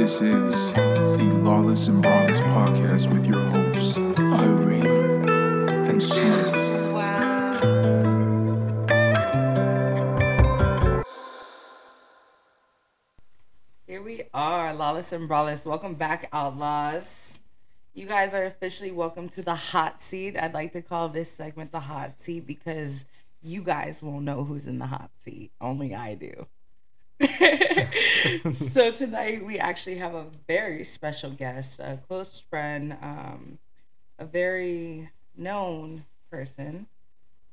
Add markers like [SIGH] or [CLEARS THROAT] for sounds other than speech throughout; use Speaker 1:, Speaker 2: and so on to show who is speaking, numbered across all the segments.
Speaker 1: This is the Lawless and Braless podcast with your hosts, Irene and Smith. Wow.
Speaker 2: Here we are, Lawless and Braless. Welcome back, Outlaws. You guys are officially welcome to the hot seat. I'd like to call this segment the hot seat because you guys won't know who's in the hot seat. Only I do. [LAUGHS] so tonight we actually have a very special guest, a close friend, um, a very known person.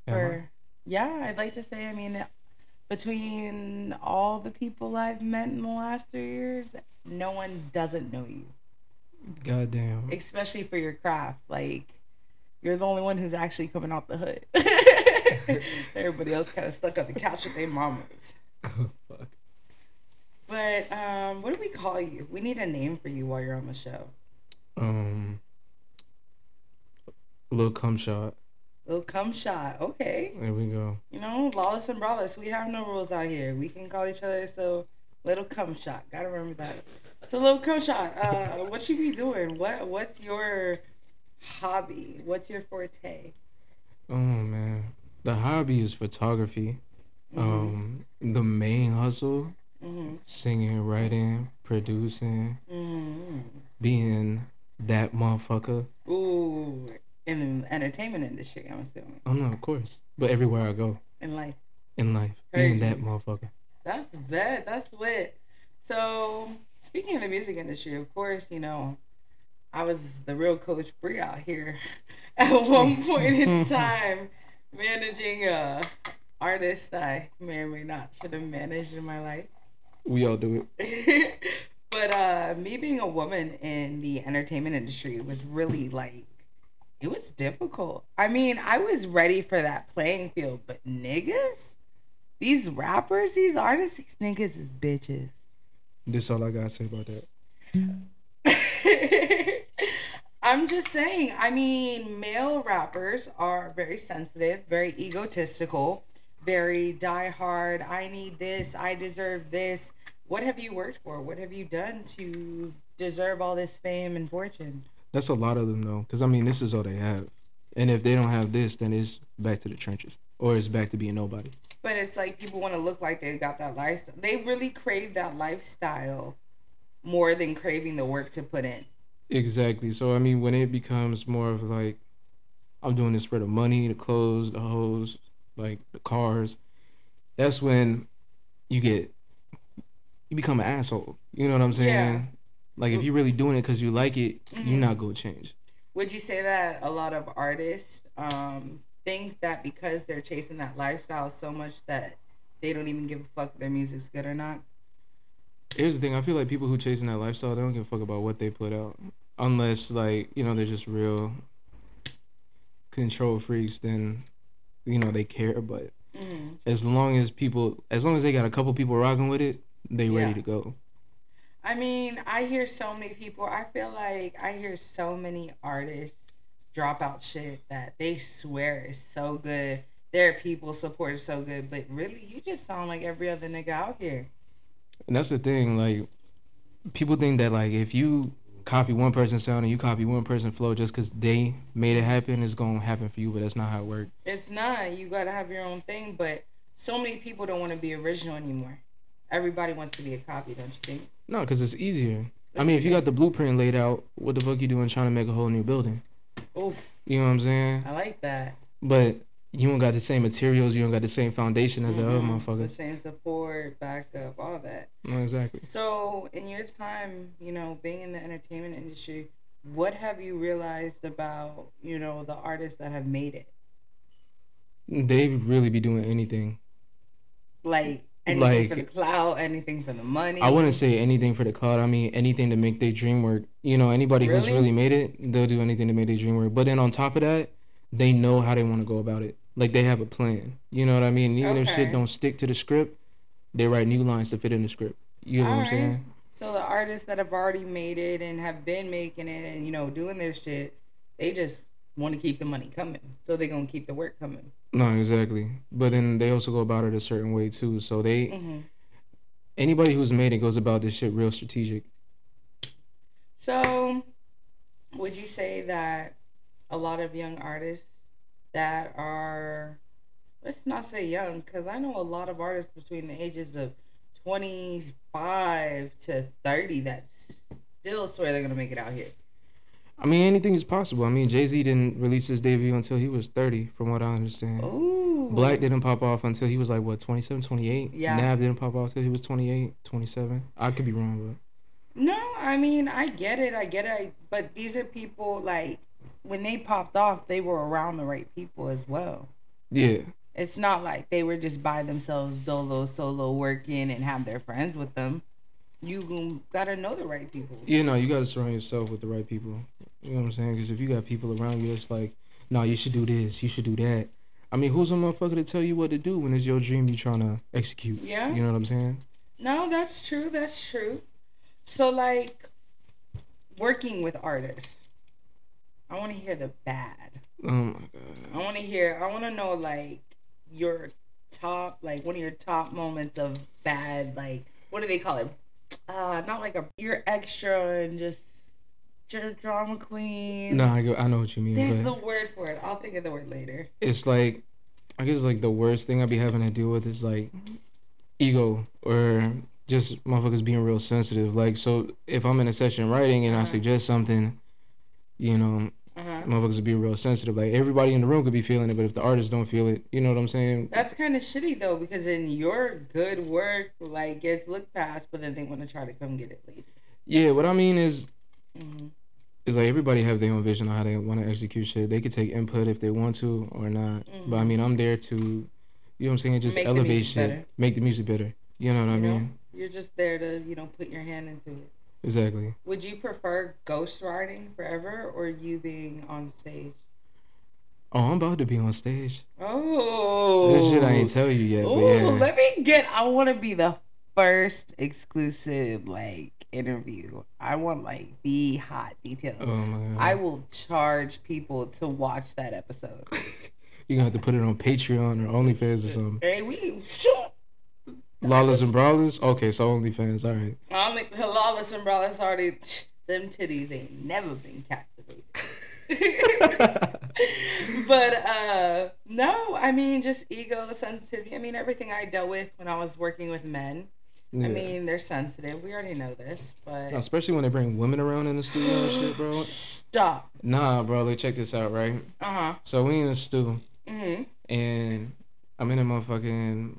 Speaker 2: For yeah, I'd like to say. I mean, between all the people I've met in the last three years, no one doesn't know you,
Speaker 3: Goddamn.
Speaker 2: especially for your craft. Like, you're the only one who's actually coming out the hood. [LAUGHS] [LAUGHS] Everybody else kind of stuck on the couch with their mamas.
Speaker 3: Oh, fuck.
Speaker 2: But um, what do we call you? We need a name for you while you're on the show.
Speaker 3: Um. Little cum shot.
Speaker 2: Little cum shot. Okay.
Speaker 3: There we go.
Speaker 2: You know, lawless and braless. We have no rules out here. We can call each other so little cum shot. Gotta remember that. So little cum shot. Uh, what you be doing? What What's your hobby? What's your forte?
Speaker 3: Oh man, the hobby is photography. Um, the main hustle,
Speaker 2: Mm-hmm.
Speaker 3: singing, writing, producing,
Speaker 2: Mm-hmm.
Speaker 3: being that motherfucker.
Speaker 2: Ooh, in the entertainment industry, I'm assuming.
Speaker 3: Oh no, of course. But everywhere I go
Speaker 2: In life.
Speaker 3: in life,
Speaker 2: Crazy.
Speaker 3: being that motherfucker.
Speaker 2: That's vet. That's lit. So speaking of the music industry, of course, you know, I was the real Coach Bree out here [LAUGHS] at one [LAUGHS] point in time, managing a artist I may or may not should have managed in my life.
Speaker 3: We all do it. [LAUGHS]
Speaker 2: but uh, me being a woman in the entertainment industry was really like it was difficult. I mean, I was ready for that playing field, but niggas, these rappers, these artists, these niggas is bitches.
Speaker 3: This all I gotta say about that. [LAUGHS]
Speaker 2: I'm just saying, I mean, male rappers are very sensitive, very egotistical, very diehard. I need this, I deserve this. What have you worked for? What have you done to deserve all this fame and fortune?
Speaker 3: That's a lot of them though, because I mean, this is all they have. And if they don't have this, then it's back to the trenches, or it's back to being nobody.
Speaker 2: But it's like people want to look like they got that lifestyle. They really crave that lifestyle more than craving the work to put in.
Speaker 3: Exactly. So I mean, when it becomes more of like, I'm doing this for the money, the clothes, the hoes, like the cars, that's when you get, you become an asshole. You know what I'm saying?
Speaker 2: Yeah.
Speaker 3: Like if you're really doing it because you like it,
Speaker 2: Mhm.
Speaker 3: you're not gonna change.
Speaker 2: Would you say that a lot of artists um, think that because they're chasing that lifestyle so much that they don't even give a fuck if their music's good or not?
Speaker 3: Here's the thing. I feel like people who chasing that lifestyle, they don't give a fuck about what they put out, unless like you know they're just real control freaks. Then you know they care, but
Speaker 2: Mm.
Speaker 3: as long as people as long as they got a couple people rocking with it they ready
Speaker 2: Yeah.
Speaker 3: to go
Speaker 2: I mean, I hear so many people. I feel like I hear so many artists drop out shit that they swear is so good. Their people support is so good, but really, you just sound like every other nigga out here.
Speaker 3: and that's the thing like people think that like if you copy one person's sound and you copy one person's flow just because they made it happen it's gonna happen for you but that's not how it works
Speaker 2: It's not. You gotta have your own thing, but so many people don't want to be original anymore. Everybody wants to be a copy, don't you think?
Speaker 3: no because it's easier i mean if you got the blueprint laid out what the fuck you doing trying to make a whole new building
Speaker 2: Oof,
Speaker 3: you know what i'm saying
Speaker 2: I like that.
Speaker 3: but you don't got the same materials you don't got the same foundation as the other
Speaker 2: Mhm. The
Speaker 3: motherfuckers
Speaker 2: same support, backup, all that.
Speaker 3: no exactly
Speaker 2: So, in your time, you know, being in the entertainment industry, what have you realized about, you know, the artists that have made it?
Speaker 3: they really be doing anything
Speaker 2: Like anything for the clout, anything for the money.
Speaker 3: I wouldn't say anything for the cloud. I mean anything to make their dream work. You know, anybody who's
Speaker 2: Really?
Speaker 3: really made it, they'll do anything to make their dream work. But then on top of that, they know how they want to go about it. Like they have a plan. You know what I mean? Even if
Speaker 2: Okay.
Speaker 3: shit don't stick to the script, they write new lines to fit in the script. You know what I'm saying?
Speaker 2: So the artists that have already made it and have been making it and you know doing their shit, they just want to keep the money coming, so they're gonna keep the work coming.
Speaker 3: No, exactly. But then they also go about it a certain way too. So they
Speaker 2: hmm
Speaker 3: anybody who's made it goes about this shit real strategic.
Speaker 2: So, would you say that a lot of young artists that are, let's not say young, because I know a lot of artists between the ages of 25 to 30 that still swear they're going to make it out here?
Speaker 3: I mean, anything is possible. I mean, Jay Z didn't release his debut until he was 30, from what I understand.
Speaker 2: Ooh.
Speaker 3: Black didn't pop off until he was like, what, 27, 28?
Speaker 2: Yeah.
Speaker 3: Nav didn't pop off until he was 28, 27. I could be wrong, but.
Speaker 2: No, I mean, I get it. I get it. I, but these are people like when they popped off, they were around the right people as well.
Speaker 3: yeah.
Speaker 2: It's not like they were just by themselves, dolo, solo, working and have their friends with them. You gotta know the right people.
Speaker 3: Yeah, no, you got to surround yourself with the right people. You know what I'm saying? Because if you got people around you, it's like, no, you should do this, you should do that. I mean, who's a motherfucker to tell you what to do when it's your dream you're trying to execute?
Speaker 2: Yeah.
Speaker 3: You know what I'm saying?
Speaker 2: No, that's true. That's true. So, like, working with artists, I want to hear the bad.
Speaker 3: Oh my god.
Speaker 2: I want to hear. I want to know like your top, like one of your top moments of bad. Like, what do they call it? Uh, not like a you're extra and just you're a drama queen.
Speaker 3: No, I, go, I know what you mean.
Speaker 2: There's the word for it. I'll think of the word later.
Speaker 3: it's like, I guess like the worst thing I'd be having to deal with is like ego or just motherfuckers being real sensitive. Like, so if I'm in a session writing and I
Speaker 2: Uh-huh.
Speaker 3: suggest something, you know,
Speaker 2: Huh.
Speaker 3: motherfuckers would be real sensitive. Like everybody in the room could be feeling it, but if the artists don't feel it, you know what I'm saying?
Speaker 2: That's kind of shitty though, because in your good work like gets looked past, but then they want to try to come get it later.
Speaker 3: Yeah, what I mean is
Speaker 2: hmm
Speaker 3: is like everybody have their own vision on how they want to execute shit. They could take input if they want to or not. But I
Speaker 2: Mhm.
Speaker 3: mean, I'm there to, you know what I'm saying, just
Speaker 2: Make
Speaker 3: elevate shit,
Speaker 2: better.
Speaker 3: make the music better. You know what I
Speaker 2: know?
Speaker 3: mean?
Speaker 2: You're just there to you know put your hand into it.
Speaker 3: Exactly.
Speaker 2: Would you prefer ghostwriting forever or you being on stage?
Speaker 3: Oh, I'm about to be on stage.
Speaker 2: Oh,
Speaker 3: This shit I ain't tell you yet, but
Speaker 2: Oh,
Speaker 3: yeah.
Speaker 2: let me get. I want to be the first exclusive like interview. I want like the hot details.
Speaker 3: Oh my god.
Speaker 2: I will charge people to watch that episode. [LAUGHS]
Speaker 3: You're gonna have to put it on Patreon or OnlyFans or something.
Speaker 2: hey, we
Speaker 3: Lawless and Brawlers? Okay, so OnlyFans, alright.
Speaker 2: only [LAUGHS] lawless and braless already. [SNIFFS] Them titties ain't never been captivated. [LAUGHS] but uh no, I mean just ego, sensitivity. I mean everything I dealt with when I was working with men. I mean they're sensitive. We already know this, but
Speaker 3: No, especially when they bring women around in the studio and shit, bro. [GASPS]
Speaker 2: stop.
Speaker 3: Nah, bro, like check this out, right?
Speaker 2: Uh huh.
Speaker 3: So we in the stew
Speaker 2: hmm
Speaker 3: and I'm in a motherfucking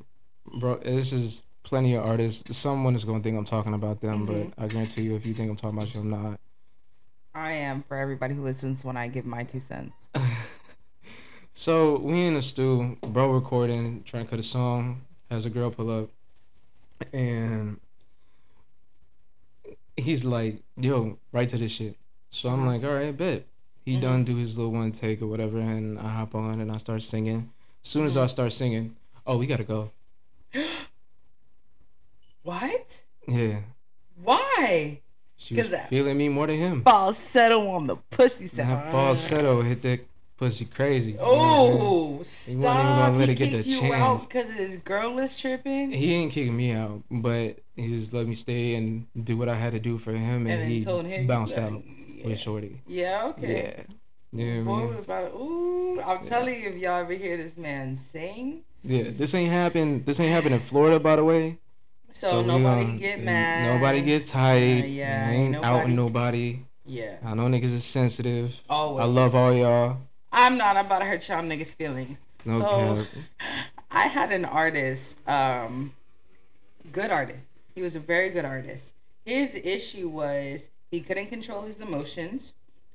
Speaker 3: bro. This is plenty of artists. Someone is gonna think I'm talking about them,
Speaker 2: Mhm.
Speaker 3: but I guarantee you, if you think I'm talking about you, I'm not.
Speaker 2: I am for everybody who listens when I give my two cents. [LAUGHS]
Speaker 3: So we in the stew, bro, recording, trying to cut a song. Has a girl pull up, and he's like, "Yo, right to this shit." So I'm
Speaker 2: Uh-huh.
Speaker 3: like, "All right, bet." He
Speaker 2: Mhm.
Speaker 3: done do his little one take or whatever, and I hop on and I start singing. As soon as I
Speaker 2: Mhm.
Speaker 3: start singing, oh, we gotta go. [GASPS]
Speaker 2: What?
Speaker 3: Yeah,
Speaker 2: Why?
Speaker 3: she was
Speaker 2: that-
Speaker 3: feeling me more than him.
Speaker 2: Falsetto on the pussy
Speaker 3: That
Speaker 2: sound.
Speaker 3: falsetto hit that pussy crazy. you know what I'm?
Speaker 2: Oh,
Speaker 3: even
Speaker 2: stop! he
Speaker 3: it get
Speaker 2: kicked
Speaker 3: the
Speaker 2: you
Speaker 3: chance.
Speaker 2: out because his girl is tripping,
Speaker 3: He ain't kicking me out, but he just let me stay and do what I had to do for him, and,
Speaker 2: and
Speaker 3: he
Speaker 2: told him
Speaker 3: bounced
Speaker 2: yeah,
Speaker 3: out
Speaker 2: Yeah.
Speaker 3: with Shorty.
Speaker 2: Yeah, okay.
Speaker 3: Yeah. You know
Speaker 2: Boy,
Speaker 3: what I mean?
Speaker 2: about ooh, I'm telling you, if y'all ever hear this man sing,
Speaker 3: Yeah. This ain't happened. This ain't happened in Florida, by the way.
Speaker 2: so,
Speaker 3: we
Speaker 2: nobody get mad.
Speaker 3: Nobody get tight.
Speaker 2: Uh, yeah,
Speaker 3: I
Speaker 2: ain't
Speaker 3: ain't outing
Speaker 2: nobody-
Speaker 3: nobody.
Speaker 2: Yeah,
Speaker 3: I know niggas is sensitive.
Speaker 2: always.
Speaker 3: I love all y'all.
Speaker 2: I'm not about to hurt y'all niggas' feelings.
Speaker 3: No
Speaker 2: so,
Speaker 3: cap.
Speaker 2: I had an artist, um, good artist. He was a very good artist. His issue was he couldn't control his emotions.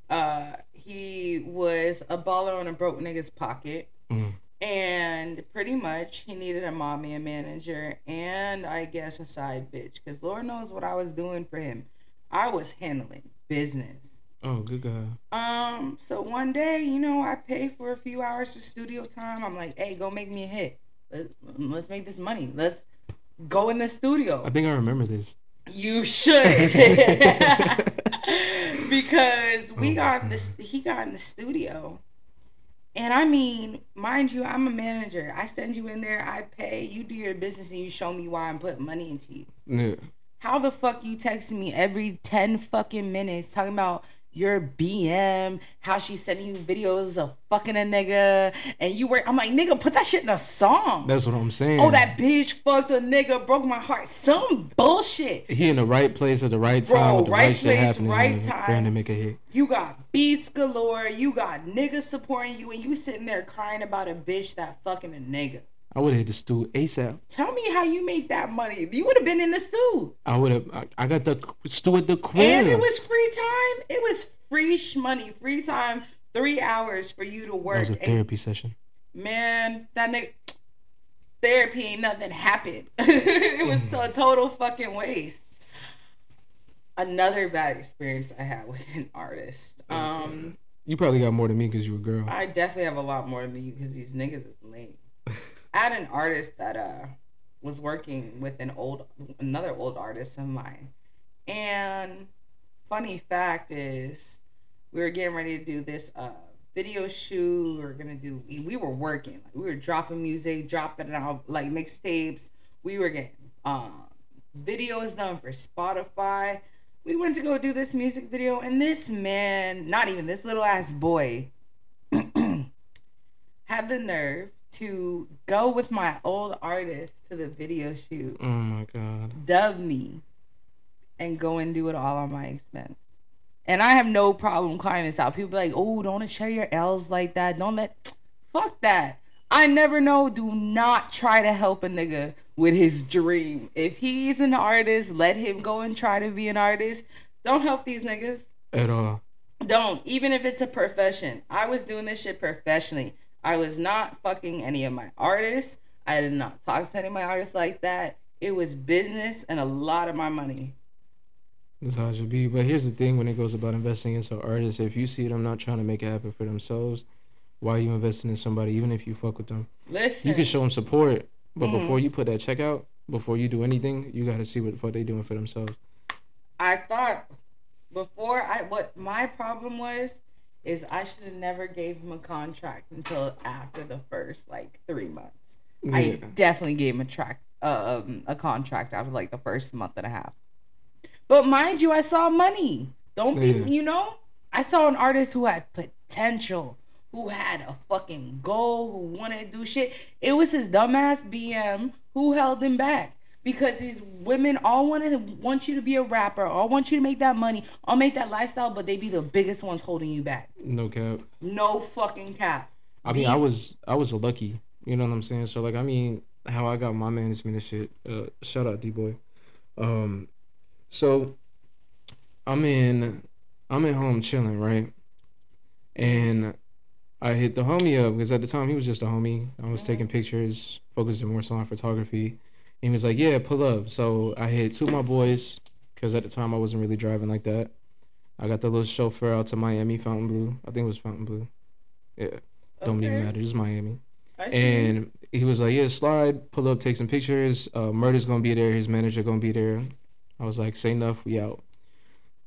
Speaker 2: Uh, he was a baller on a broke nigga's pocket.
Speaker 3: Mm.
Speaker 2: And pretty much he needed a mommy, a manager, and I guess a side bitch. Because Lord knows what I was doing for him. I was handling business.
Speaker 3: Oh, good guy.
Speaker 2: Um, so one day, you know, I pay for a few hours of studio time. I'm like, hey, go make me a hit. Let's, let's make this money. Let's go in the studio.
Speaker 3: I think I remember this.
Speaker 2: You should. [LAUGHS] [LAUGHS] because we
Speaker 3: Oh,
Speaker 2: got
Speaker 3: God.
Speaker 2: this, he got in the studio. And I mean, mind you, I'm a manager. I send you in there, I pay, you do your business, and you show me why I'm putting money into you.
Speaker 3: Yeah.
Speaker 2: How the fuck you texting me every 10 fucking minutes talking about your BM, how she's sending you videos of fucking a nigga, and you were I'm like, nigga, put that shit in a song.
Speaker 3: That's what I'm saying.
Speaker 2: oh, that bitch fucked a nigga, broke my heart. Some bullshit.
Speaker 3: he in the right place at the right time
Speaker 2: Bro,
Speaker 3: with the
Speaker 2: right
Speaker 3: right, shit
Speaker 2: place,
Speaker 3: happening
Speaker 2: right time.
Speaker 3: to make a hit.
Speaker 2: You got beats galore. You got niggas supporting you, and you sitting there crying about a bitch that fucking a nigga.
Speaker 3: I would have hit the stool ASAP.
Speaker 2: Tell me how you make that money. You would have been in the stool.
Speaker 3: I would have. I, I got the stool at the crib.
Speaker 2: And it was free time. It was free money, free time, three hours for you to work.
Speaker 3: That was a
Speaker 2: And,
Speaker 3: therapy session.
Speaker 2: man, that nigga therapy ain't nothing happened. [LAUGHS] it was a total fucking waste. Another bad experience I had with an artist. Um,
Speaker 3: You probably got more than me because you were a girl.
Speaker 2: I definitely have a lot more than you because these niggas is lame. I had an artist that uh was working with an old another old artist of mine. And funny fact is we were getting ready to do this uh video shoot. We were gonna do we, we were working. Like, we were dropping music, dropping it out like mixtapes. We were getting um videos done for Spotify. We went to go do this music video and this man, not even this little ass boy, [CLEARS THROAT] had the nerve to go with my old artist to the video shoot,
Speaker 3: oh my god.
Speaker 2: dub me, and go and do it all on my expense. And I have no problem climbing this out. People be like, oh, don't share your L's like that. Don't let. Fuck that. I never know. Do not try to help a nigga with his dream. If he's an artist, let him go and try to be an artist. Don't help these niggas.
Speaker 3: At all.
Speaker 2: Don't, even if it's a profession. I was doing this shit professionally. I was not fucking any of my artists. I did not talk to any of my artists like that. It was business and a lot of my money.
Speaker 3: That's how it should be. But here's the thing: when it goes about investing in into artists, if you see them not trying to make it happen for themselves, why are you investing in somebody? Even if you fuck with them,
Speaker 2: Listen,
Speaker 3: you can show them support. But
Speaker 2: Mhm.
Speaker 3: before you put that check out, before you do anything, you got to see what the fuck they doing for themselves.
Speaker 2: I thought before I what my problem was is I should have never gave him a contract until after the first like three months. I definitely gave him a track um a contract after like the first month and a half. But mind you, I saw money. Don't be
Speaker 3: Yeah.
Speaker 2: you know? I saw an artist who had potential, who had a fucking goal, who wanted to do shit. It was his dumbass BM who held him back. Because these women all want to want you to be a rapper, all want you to make that money, all make that lifestyle, but they be the biggest ones holding you back.
Speaker 3: No cap.
Speaker 2: No fucking cap.
Speaker 3: I mean, I was I was lucky. You know what I'm saying? So like, I mean, how I got my management and shit. Uh, shout out D boy. Um, so I'm in I'm at home chilling, right? And I hit the homie up because at the time he was just a homie. I was taking pictures, focusing more so on photography. And he was like, "Yeah, pull up." So I hit two of my boys because at the time I wasn't really driving like that. I got the little chauffeur out to Miami, Fontainebleau. I think it was Fontainebleau. Yeah. Don't even matter. It's Miami. And he was like, "Yeah, slide, pull up, take some pictures. Uh, Murder's gonna be there. His manager gonna be there." I was like, "Say enough, we out."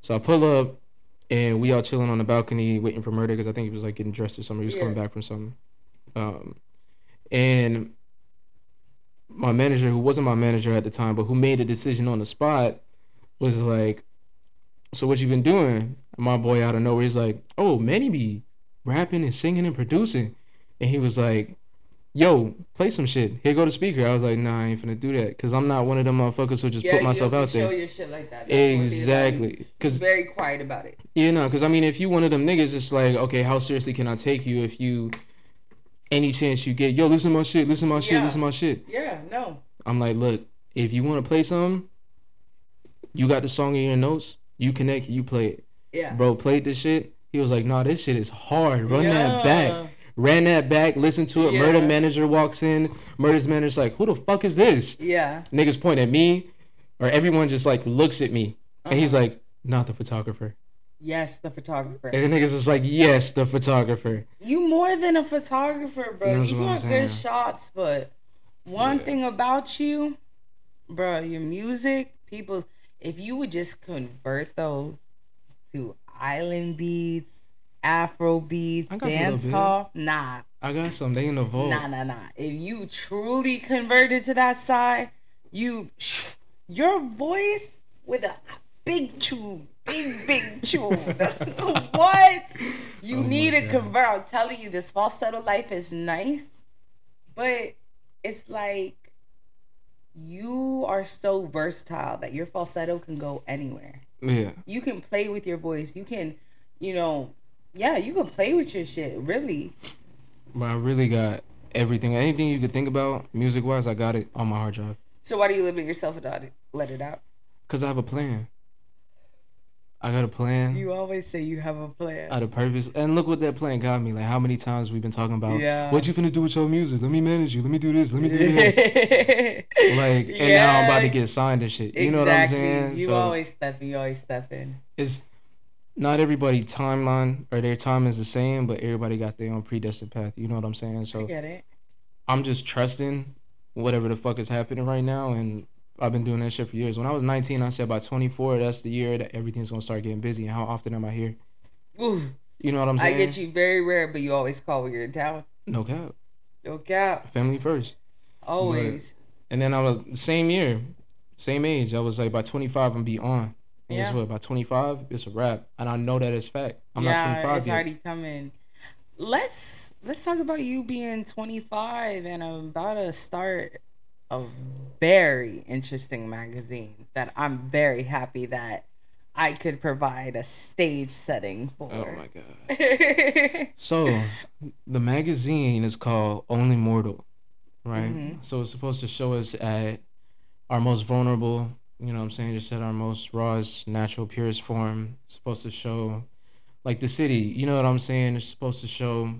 Speaker 3: So I pull up, and we all chilling on the balcony waiting for Murder because I think he was like getting dressed or something. He was coming back from something. Um, and my manager, who wasn't my manager at the time, but who made a decision on the spot, was like, "So what you been doing?" And my boy out of nowhere, he's like, "Oh, Manny be rapping and singing and producing," and he was like, "Yo, play some shit. Here go the speaker." I was like, "Nah, I ain't finna do that, cause I'm not one of them motherfuckers who just
Speaker 2: Yeah,
Speaker 3: put myself out
Speaker 2: Show
Speaker 3: there."
Speaker 2: your shit like that. That's what it is.
Speaker 3: Exactly, cause
Speaker 2: very quiet about it.
Speaker 3: you know, because I mean, if you one of them niggas, it's like, okay, how seriously can I take you if you, any chance you get, yo, listen to my shit, listen to my shit,
Speaker 2: Yeah.
Speaker 3: listen to my shit.
Speaker 2: Yeah, no.
Speaker 3: I'm like, look, if you want to play something, you got the song in your notes, you connect, you play it.
Speaker 2: Yeah.
Speaker 3: Bro played this shit. He was like, nah, this shit is hard. Run that back. Ran that back, listen to it. Murder manager walks in. Murder's manager's like, who the fuck is this?
Speaker 2: Yeah.
Speaker 3: Niggas point at me, or everyone just like looks at me. And he's
Speaker 2: Uh-huh.
Speaker 3: like, not the photographer.
Speaker 2: Yes, the photographer.
Speaker 3: And the niggas is like, yes, the photographer.
Speaker 2: You more than a photographer, bro.
Speaker 3: That's
Speaker 2: you got good shots, but one
Speaker 3: Yeah.
Speaker 2: thing about you, bro, your music, people, if you would just convert those to island beats, Afro beats,
Speaker 3: I got a little
Speaker 2: dance hall, nah,
Speaker 3: I got some. They in the vault.
Speaker 2: nah, nah, nah. If you truly converted to that side, you, your voice with a big tune, big big [LAUGHS] tune. [LAUGHS] what? You
Speaker 3: Oh
Speaker 2: need to convert. I'm telling you, this falsetto life is nice, but it's like you are so versatile that your falsetto can go anywhere.
Speaker 3: Yeah.
Speaker 2: You can play with your voice. You can, you know, yeah, you can play with your shit. Really.
Speaker 3: But I really got everything. Anything you could think about, music wise, I got it on my hard drive.
Speaker 2: So why do you limit yourself and not let it out?
Speaker 3: Cause I have a plan. I got a plan.
Speaker 2: You always say you have a plan.
Speaker 3: I had a purpose. And look what that plan got me. Like how many times we've been talking about
Speaker 2: Yeah.
Speaker 3: what you finna do with your music? Let me manage you. Let me do this. Let me do that. [LAUGHS] like and now I'm about to get signed and shit. You know what I'm saying?
Speaker 2: You
Speaker 3: So
Speaker 2: always step in. You always step in.
Speaker 3: it's not everybody timeline or their time is the same, but everybody got their own predestined path. You know what I'm saying? So I
Speaker 2: get it.
Speaker 3: I'm just trusting whatever the fuck is happening right now and I've been doing that shit for years. When I was 19, I said by 24, that's the year that everything's gonna start getting busy. And how often am I here?
Speaker 2: Ooh,
Speaker 3: You know what I'm saying?
Speaker 2: I get you very rare, but you always call when you're in town.
Speaker 3: No cap.
Speaker 2: No cap.
Speaker 3: Family first.
Speaker 2: Always.
Speaker 3: And then I was same year, same age. I was like by 25 I'm be on. And guess
Speaker 2: Yeah.
Speaker 3: what? By 25, it's a wrap. And I know that it's fact. I'm
Speaker 2: yeah,
Speaker 3: not 25
Speaker 2: it's
Speaker 3: yet.
Speaker 2: already coming. Let's let's talk about you being 25 and I'm about to start a very interesting magazine that I'm very happy that I could provide a stage setting for.
Speaker 3: Oh my god. [LAUGHS] So, the magazine is called Only Mortal, right?
Speaker 2: Mhm.
Speaker 3: So it's supposed to show us at our most vulnerable, you know what I'm saying, just at our most rawest, natural, purest form. It's supposed to show like the city, you know what I'm saying? It's supposed to show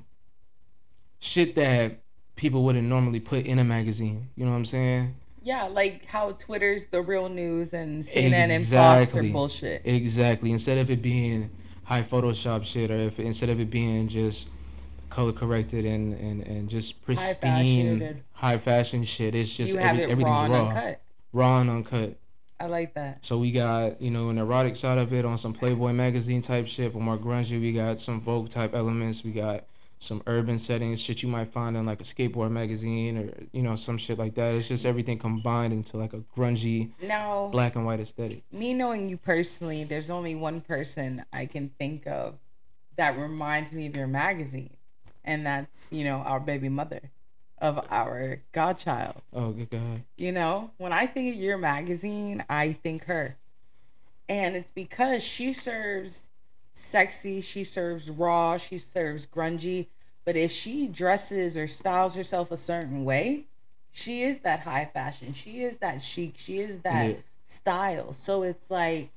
Speaker 3: shit that people wouldn't normally put in a magazine. You know what I'm saying?
Speaker 2: yeah, like how Twitter's the real news and CNN and Fox are bullshit.
Speaker 3: Exactly. Instead of it being high Photoshop shit, or if instead of it being just color corrected and and and just pristine
Speaker 2: and-
Speaker 3: high fashion shit, it's just
Speaker 2: you
Speaker 3: every,
Speaker 2: it
Speaker 3: everything's
Speaker 2: raw and
Speaker 3: raw,
Speaker 2: uncut.
Speaker 3: raw and uncut.
Speaker 2: I like that.
Speaker 3: So we got you know an erotic side of it on some Playboy magazine type shit, but more grungy. We got some Vogue type elements. We got some urban settings, shit you might find in like a skateboard magazine or you know some shit like that. It's just everything combined into like a grungy
Speaker 2: Now,
Speaker 3: black and white aesthetic.
Speaker 2: me knowing you personally, there's only one person I can think of that reminds me of your magazine, and that's you know our baby mother of our godchild.
Speaker 3: Oh good god.
Speaker 2: You know, when I think of your magazine, I think her, and it's because she serves sexy, she serves raw, she serves grungy, but if she dresses or styles herself a certain way, she is that high fashion. She is that chic. She is that
Speaker 3: Yeah.
Speaker 2: style. So it's like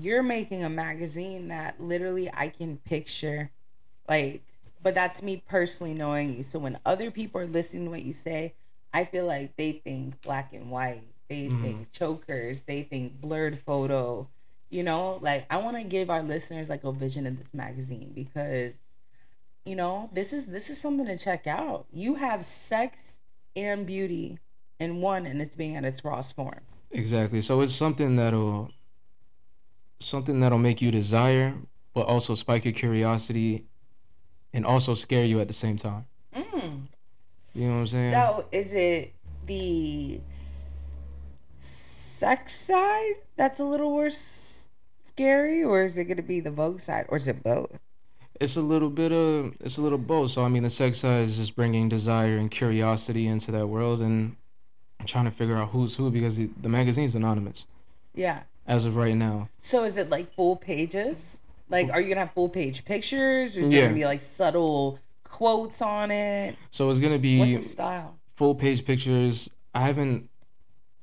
Speaker 2: you're making a magazine that literally I can picture like but that's me personally knowing you. So when other people are listening to what you say, I feel like they think black and white. They
Speaker 3: Mhm.
Speaker 2: think chokers, they think blurred photo. You know, like I want to give our listeners like a vision of this magazine because you know, this is this is something to check out. You have sex and beauty in one and it's being at its rawest form.
Speaker 3: Exactly. So it's something that'll something that'll make you desire, but also spike your curiosity and also scare you at the same time.
Speaker 2: Mm.
Speaker 3: You know what I'm saying?
Speaker 2: so is it the sex side that's a little worse scary, or is it going to be the Vogue side, or is it both?
Speaker 3: It's a little bit of it's a little both. So I mean the sex side is just bringing desire and curiosity into that world and trying to figure out who's who because the, the magazine's anonymous
Speaker 2: Yeah.
Speaker 3: as of right now.
Speaker 2: So is it like full pages? Like, are you gonna have full page pictures, or is there gonna be like subtle quotes on it?
Speaker 3: So it's gonna be
Speaker 2: What's the style?
Speaker 3: full page pictures. I haven't.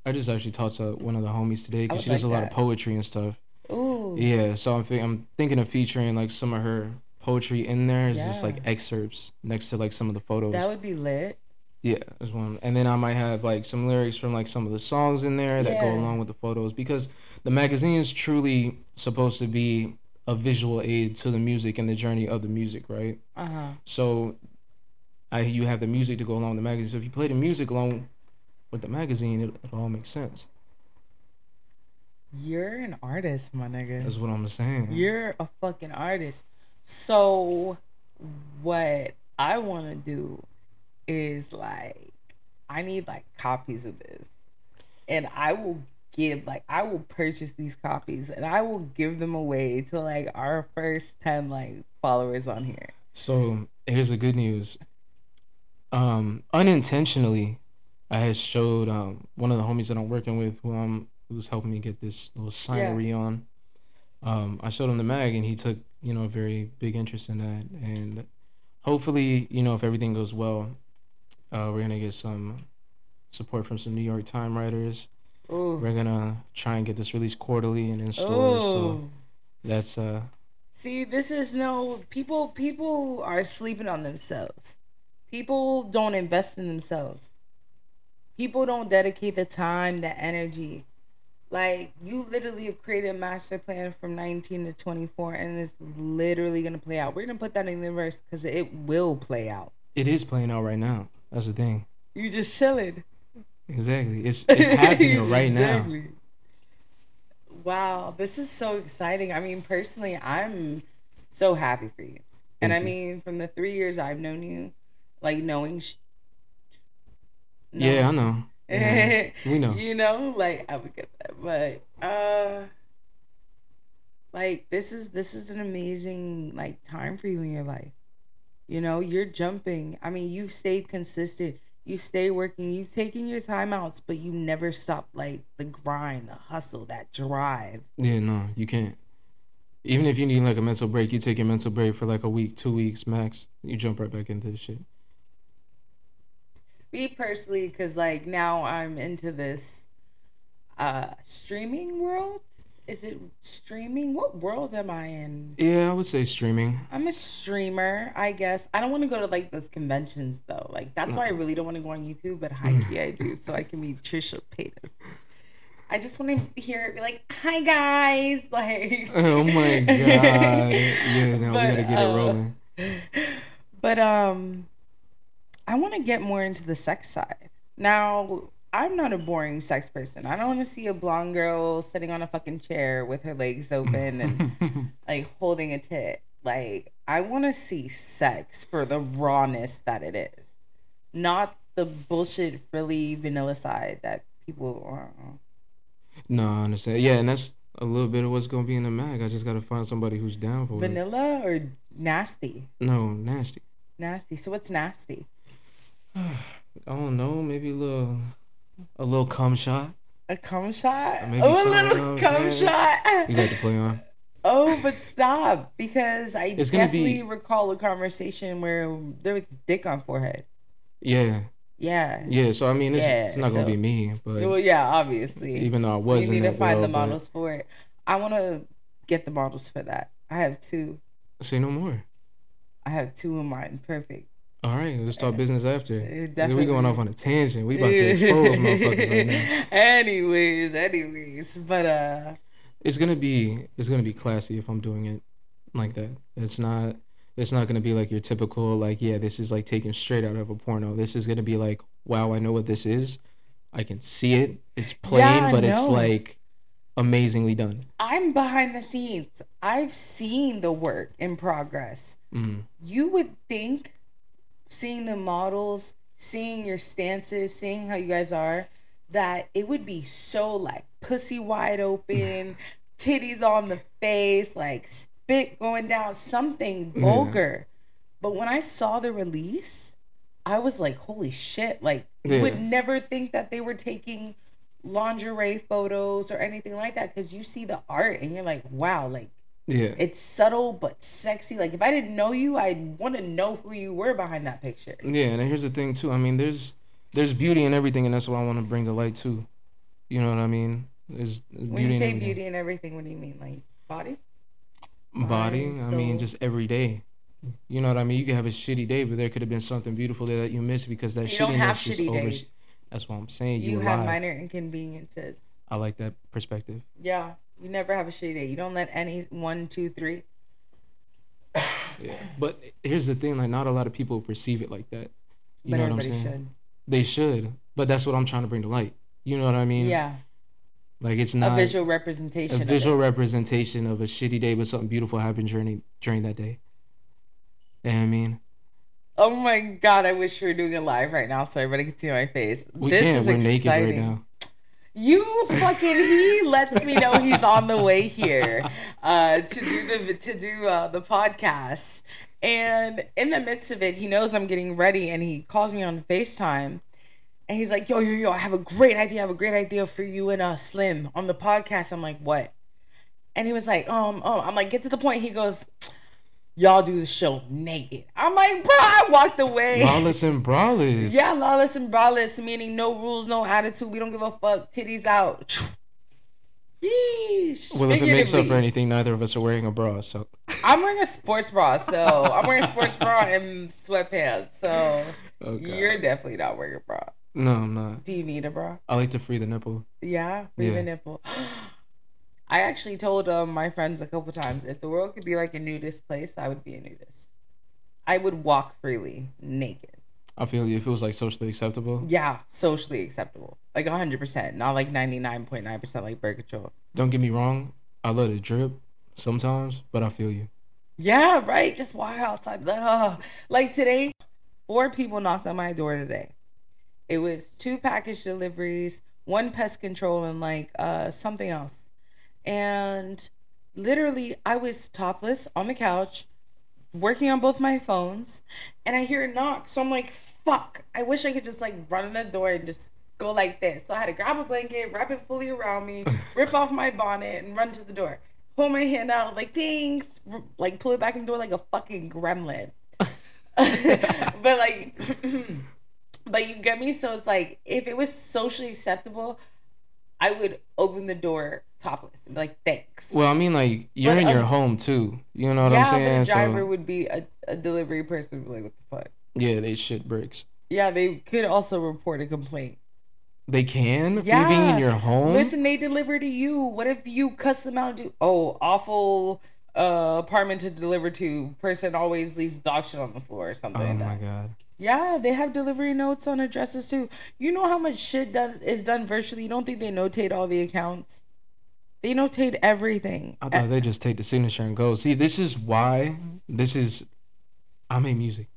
Speaker 3: I just actually talked to one of the homies today because she does
Speaker 2: like
Speaker 3: a lot of poetry and stuff. Yeah, so I'm think, I'm thinking of featuring like some of her poetry in there. It's just like excerpts next to like some of the photos.
Speaker 2: That would be lit.
Speaker 3: yeah, that's one. And then I might have like some lyrics from like some of the songs in there that go along with the photos because the magazine is truly supposed to be a visual aid to the music and the journey of the music, right?
Speaker 2: Uh huh.
Speaker 3: So I you have the music to go along with the magazine. So if you play the music along with the magazine, it, it all makes sense.
Speaker 2: You're an artist, my nigga.
Speaker 3: That's what I'm saying.
Speaker 2: You're a fucking artist. So what I want to do is like I need like copies of this. And I will give like I will purchase these copies and I will give them away to like our first 10 like followers on here.
Speaker 3: So here's the good news. Um, unintentionally, I had showed um one of the homies that I'm working with, who who's helping me get this little signery on. Um, I showed him the mag, and he took you know a very big interest in that, and hopefully, you know, if everything goes well, uh, we're gonna get some support from some New York Time writers.
Speaker 2: Ooh.
Speaker 3: We're gonna try and get this released quarterly and in stores. So that's uh
Speaker 2: See, this is no people people are sleeping on themselves. People don't invest in themselves. People don't dedicate the time, the energy. Like you literally have created a master plan from 19 to 24 and it's literally going to play out. We're going to put that in the universe cuz it will play out.
Speaker 3: it is playing out right now. That's the thing.
Speaker 2: You just chilling.
Speaker 3: Exactly. It's [LAUGHS] it's happening right now.
Speaker 2: Wow, this is so exciting. I mean, personally, I'm so happy for you. And I
Speaker 3: you.
Speaker 2: mean, from the three years I've known you, like knowing. Sh-
Speaker 3: Yeah, I know. Yeah, we know.
Speaker 2: You know, like I would get that, but uh, like this is this is an amazing like time for you in your life. You know, you're jumping. I mean, you've stayed consistent. You stay working. You've taken your timeouts, but you never stop like the grind, the hustle, that drive.
Speaker 3: Yeah, no, you can't. Even if you need like a mental break, you take your mental break for like a week, two weeks max. You jump right back into the shit.
Speaker 2: Me personally, because like now I'm into this uh streaming world. Is it streaming? What world am I in?
Speaker 3: Yeah, I would say streaming.
Speaker 2: I'm a streamer, I guess. I don't want to go to like those conventions though. Like that's why I really don't want to go on YouTube, but [LAUGHS] high key I do, so I can meet Trisha Paytas. I just want to hear it be like, "Hi guys," [LAUGHS] like.
Speaker 3: Oh my god. [LAUGHS] Yeah, now we gotta get
Speaker 2: uh,
Speaker 3: it rolling.
Speaker 2: But um, I want to get more into the sex side. Now, I'm not a boring sex person. I don't want to see a blonde girl sitting on a fucking chair with her legs open and [LAUGHS] like holding a tit. Like, I want to see sex for the rawness that it is, not the bullshit frilly vanilla side that people. Uh,
Speaker 3: No, I understand. Yeah, and that's a little bit of what's gonna be in the mag. I just gotta find somebody who's down for it.
Speaker 2: vanilla or nasty,
Speaker 3: No, nasty.
Speaker 2: nasty. So what's nasty? [SIGHS]
Speaker 3: I don't know. Maybe a little, a little cum shot.
Speaker 2: A cum shot?
Speaker 3: Maybe
Speaker 2: oh, a
Speaker 3: so,
Speaker 2: little cum shot.
Speaker 3: You got to play on.
Speaker 2: Oh, but stop because I
Speaker 3: It's gonna be-
Speaker 2: definitely recall a conversation where there was dick on forehead.
Speaker 3: Yeah,
Speaker 2: Yeah.
Speaker 3: yeah. So I mean, it's,
Speaker 2: Yeah,
Speaker 3: it's not gonna be me, but
Speaker 2: Well, yeah, obviously.
Speaker 3: even though I was
Speaker 2: you need to find the
Speaker 3: world, but-
Speaker 2: models for it. I want to get the models for that. I have two.
Speaker 3: Say no more.
Speaker 2: I have two in mind. Perfect.
Speaker 3: All right, let's talk business after.
Speaker 2: It
Speaker 3: Yeah, we going off on a tangent. We about to expose motherfuckers right now. [LAUGHS]
Speaker 2: anyways, anyways, but uh,
Speaker 3: It's gonna be it's gonna be classy if I'm doing it like that. It's not it's not gonna be like your typical like yeah this is like taken straight out of a porno. This is gonna be like wow I know what this is. I can see it. It's plain,
Speaker 2: Yeah,
Speaker 3: but it's like amazingly done.
Speaker 2: I'm behind the scenes. I've seen the work in progress.
Speaker 3: Mm.
Speaker 2: you would think seeing the models, seeing your stances, seeing how you guys are, that it would be so like pussy wide open, [LAUGHS] titties on the face, like spit going down, something
Speaker 3: Yeah.
Speaker 2: vulgar. But when I saw the release, I was like, holy shit. Like, you would never think that they were taking lingerie photos or anything like that because you see the art and you're like, wow, like,
Speaker 3: Yeah.
Speaker 2: it's subtle but sexy. Like if I didn't know you, I'd want to know who you were behind that picture.
Speaker 3: Yeah, and here's the thing too. I mean, there's there's beauty in everything, and that's what I want to bring to light too. You know what I mean? There's, there's
Speaker 2: When you
Speaker 3: in
Speaker 2: say
Speaker 3: everything.
Speaker 2: beauty and everything, what do you mean? Like body?
Speaker 3: body.
Speaker 2: Mind,
Speaker 3: I mean, just every day. You know what I mean? You could have a shitty day, but there could have been something beautiful there that you missed because that
Speaker 2: You don't
Speaker 3: shittiness
Speaker 2: have shitty
Speaker 3: over.
Speaker 2: days.
Speaker 3: That's what I'm saying. You,
Speaker 2: You have
Speaker 3: alive.
Speaker 2: minor inconveniences.
Speaker 3: I like that perspective.
Speaker 2: Yeah, you never have a shitty day. You don't let any one, two, three.
Speaker 3: Yeah. But here's the thing: like, not a lot of people perceive it like that. You
Speaker 2: But
Speaker 3: know what I'm
Speaker 2: everybody
Speaker 3: saying?
Speaker 2: should.
Speaker 3: They should, but that's what I'm trying to bring to light. You know what I mean?
Speaker 2: Yeah,
Speaker 3: Like it's not a visual
Speaker 2: representation.
Speaker 3: a visual
Speaker 2: Of
Speaker 3: representation of a shitty day, but something beautiful happened during during that day. You know what I mean?
Speaker 2: Oh my god! I wish we were doing it live right now so everybody could see my face.
Speaker 3: We
Speaker 2: this
Speaker 3: can't.
Speaker 2: is
Speaker 3: We're
Speaker 2: exciting.
Speaker 3: naked right now.
Speaker 2: You fucking he lets me know he's on the way here uh, to do the to do uh, the podcast, and in the midst of it, he knows I'm getting ready, and he calls me on Facetime, and he's like, "Yo, yo, yo, I have a great idea. I have a great idea for you and uh Slim on the podcast." I'm like, "What?" And he was like, "Um, um," I'm like, "Get to the point." He goes. Y'all do the show naked. I'm like, bro, I walked away.
Speaker 3: Lawless and braless.
Speaker 2: Yeah, lawless and braless, meaning no rules, no attitude. We don't give a fuck. Titties out. Yeesh.
Speaker 3: Well, if it makes up for anything, neither of us are wearing a bra, so
Speaker 2: I'm wearing a sports bra, so I'm wearing a sports bra [LAUGHS] and sweatpants. So
Speaker 3: Oh,
Speaker 2: you're definitely not wearing a bra.
Speaker 3: no, I'm not.
Speaker 2: Do you need a bra?
Speaker 3: I like to free the nipple.
Speaker 2: Yeah, free
Speaker 3: Yeah.
Speaker 2: the nipple. [GASPS] I actually told um, my friends a couple times if the world could be like a nudist place, I would be a nudist. I would walk freely, naked.
Speaker 3: I feel you. If it was like socially acceptable,
Speaker 2: Yeah, socially acceptable. Like 100%, not like 99.9% like birth control.
Speaker 3: don't get me wrong. I let it drip sometimes, but I feel you.
Speaker 2: Yeah, right. Just walk outside. Ugh. Like today, four people knocked on my door today. It was two package deliveries, one pest control, and like uh something else. And literally, I was topless on the couch, working on both my phones, and I hear a knock. So I'm like, "Fuck! I wish I could just like run in the door and just." Go like this. So I had to grab a blanket, wrap it fully around me, [LAUGHS] rip off my bonnet, and run to the door. Pull my hand out, like thanks, like pull it back in the door like a fucking gremlin. [LAUGHS] but like, [CLEARS THROAT] but you get me. So it's like if it was socially acceptable, I would open the door topless and be like thanks.
Speaker 3: Well, I mean, like you're
Speaker 2: But,
Speaker 3: in your home too. You know what
Speaker 2: yeah,
Speaker 3: I'm saying?
Speaker 2: but a driver
Speaker 3: so
Speaker 2: would be a, a delivery person. be Like what the fuck?
Speaker 3: yeah, they shit bricks.
Speaker 2: Yeah, they could also report a complaint.
Speaker 3: They can for
Speaker 2: Yeah.
Speaker 3: being in your home.
Speaker 2: Listen, they deliver to you. What if you cuss them out? and Do oh awful uh apartment to deliver to. Person always leaves dog shit on the floor or something.
Speaker 3: oh
Speaker 2: like
Speaker 3: my
Speaker 2: that.
Speaker 3: god.
Speaker 2: Yeah, they have delivery notes on addresses too. You know how much shit done is done virtually. You don't think they notate all the accounts? They notate everything.
Speaker 3: I thought they just take the signature and go. See, this is why this is. I make music,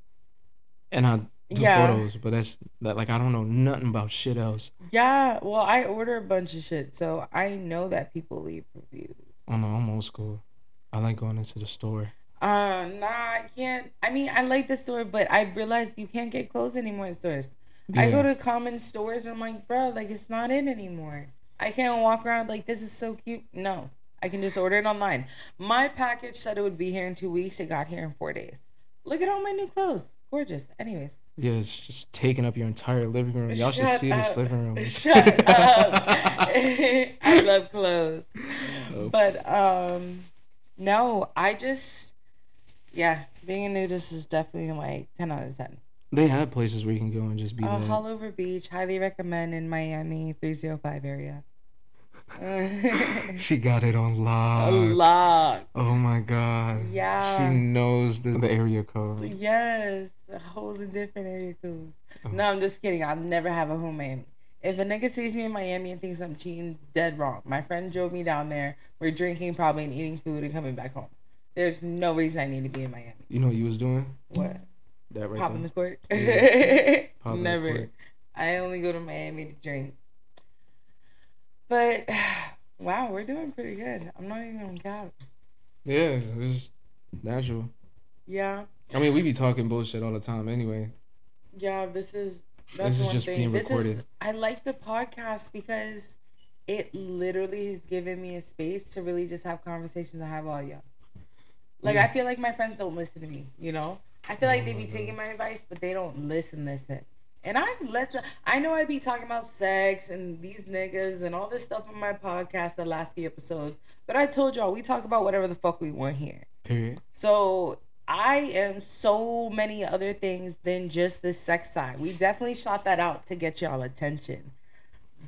Speaker 3: and I do
Speaker 2: Yeah.
Speaker 3: photos, but that's that. Like I don't know nothing about shit else.
Speaker 2: Yeah, well, I order a bunch of shit, so I know that people leave reviews.
Speaker 3: Oh no, I'm old school. I like going into the store.
Speaker 2: Uh, nah, I can't. I mean, I like the store, but I realized you can't get clothes anymore in stores. I go to common stores and I'm like, bro, like it's not in anymore. I can't walk around like this is so cute. No, I can just order it online. My package said it would be here in two weeks. It got here in four days. Look at all my new clothes. Gorgeous. Anyways.
Speaker 3: Yeah, it's just taking up your entire living room. Y'all should
Speaker 2: Shut
Speaker 3: see this living room. [LAUGHS]
Speaker 2: Shut [LAUGHS] up. [LAUGHS] I love clothes.
Speaker 3: Oh.
Speaker 2: But um no, I just yeah, being a nudist is definitely like ten out of ten.
Speaker 3: They have places where you can go and just be
Speaker 2: oh,
Speaker 3: that.
Speaker 2: Haulover Beach, highly recommend in Miami, three zero five area. [LAUGHS]
Speaker 3: She got it on [LAUGHS]
Speaker 2: A
Speaker 3: lock.
Speaker 2: lot.
Speaker 3: Oh my god.
Speaker 2: Yeah.
Speaker 3: She knows the, the area code.
Speaker 2: Yes, the hoes in different area code.
Speaker 3: Oh.
Speaker 2: No, I'm just kidding. I'll never have a home in. If a nigga sees me in Miami and thinks I'm cheating, dead wrong. My friend drove me down there. We're drinking probably and eating food and coming back home. There's no reason I need to be in Miami.
Speaker 3: You know what you was doing?
Speaker 2: What?
Speaker 3: That right
Speaker 2: Pop
Speaker 3: there.
Speaker 2: in the court?
Speaker 3: Yeah. [LAUGHS] Pop in the
Speaker 2: Never.
Speaker 3: court.
Speaker 2: I only go to Miami to drink. But [SIGHS] wow, we're doing pretty good. I'm not even on cap.
Speaker 3: Yeah, it's natural.
Speaker 2: Yeah,
Speaker 3: I mean, we be talking bullshit all the time anyway.
Speaker 2: yeah. This is that's
Speaker 3: This is
Speaker 2: one
Speaker 3: just
Speaker 2: thing.
Speaker 3: being
Speaker 2: this is
Speaker 3: recorded.
Speaker 2: I like the podcast because it literally has given me a space to really just have conversations I have all y'all. Like
Speaker 3: Yeah.
Speaker 2: I feel like my friends don't listen to me. You know, I feel like they be taking mm-hmm. my advice, but they don't listen. Listen. And I've listen. I know I be talking about sex and these niggas and all this stuff on my podcast the last few episodes, but I told y'all we talk about whatever the fuck we want here.
Speaker 3: Period.
Speaker 2: So I am so many other things than just the sex side. We definitely shot that out to get y'all attention.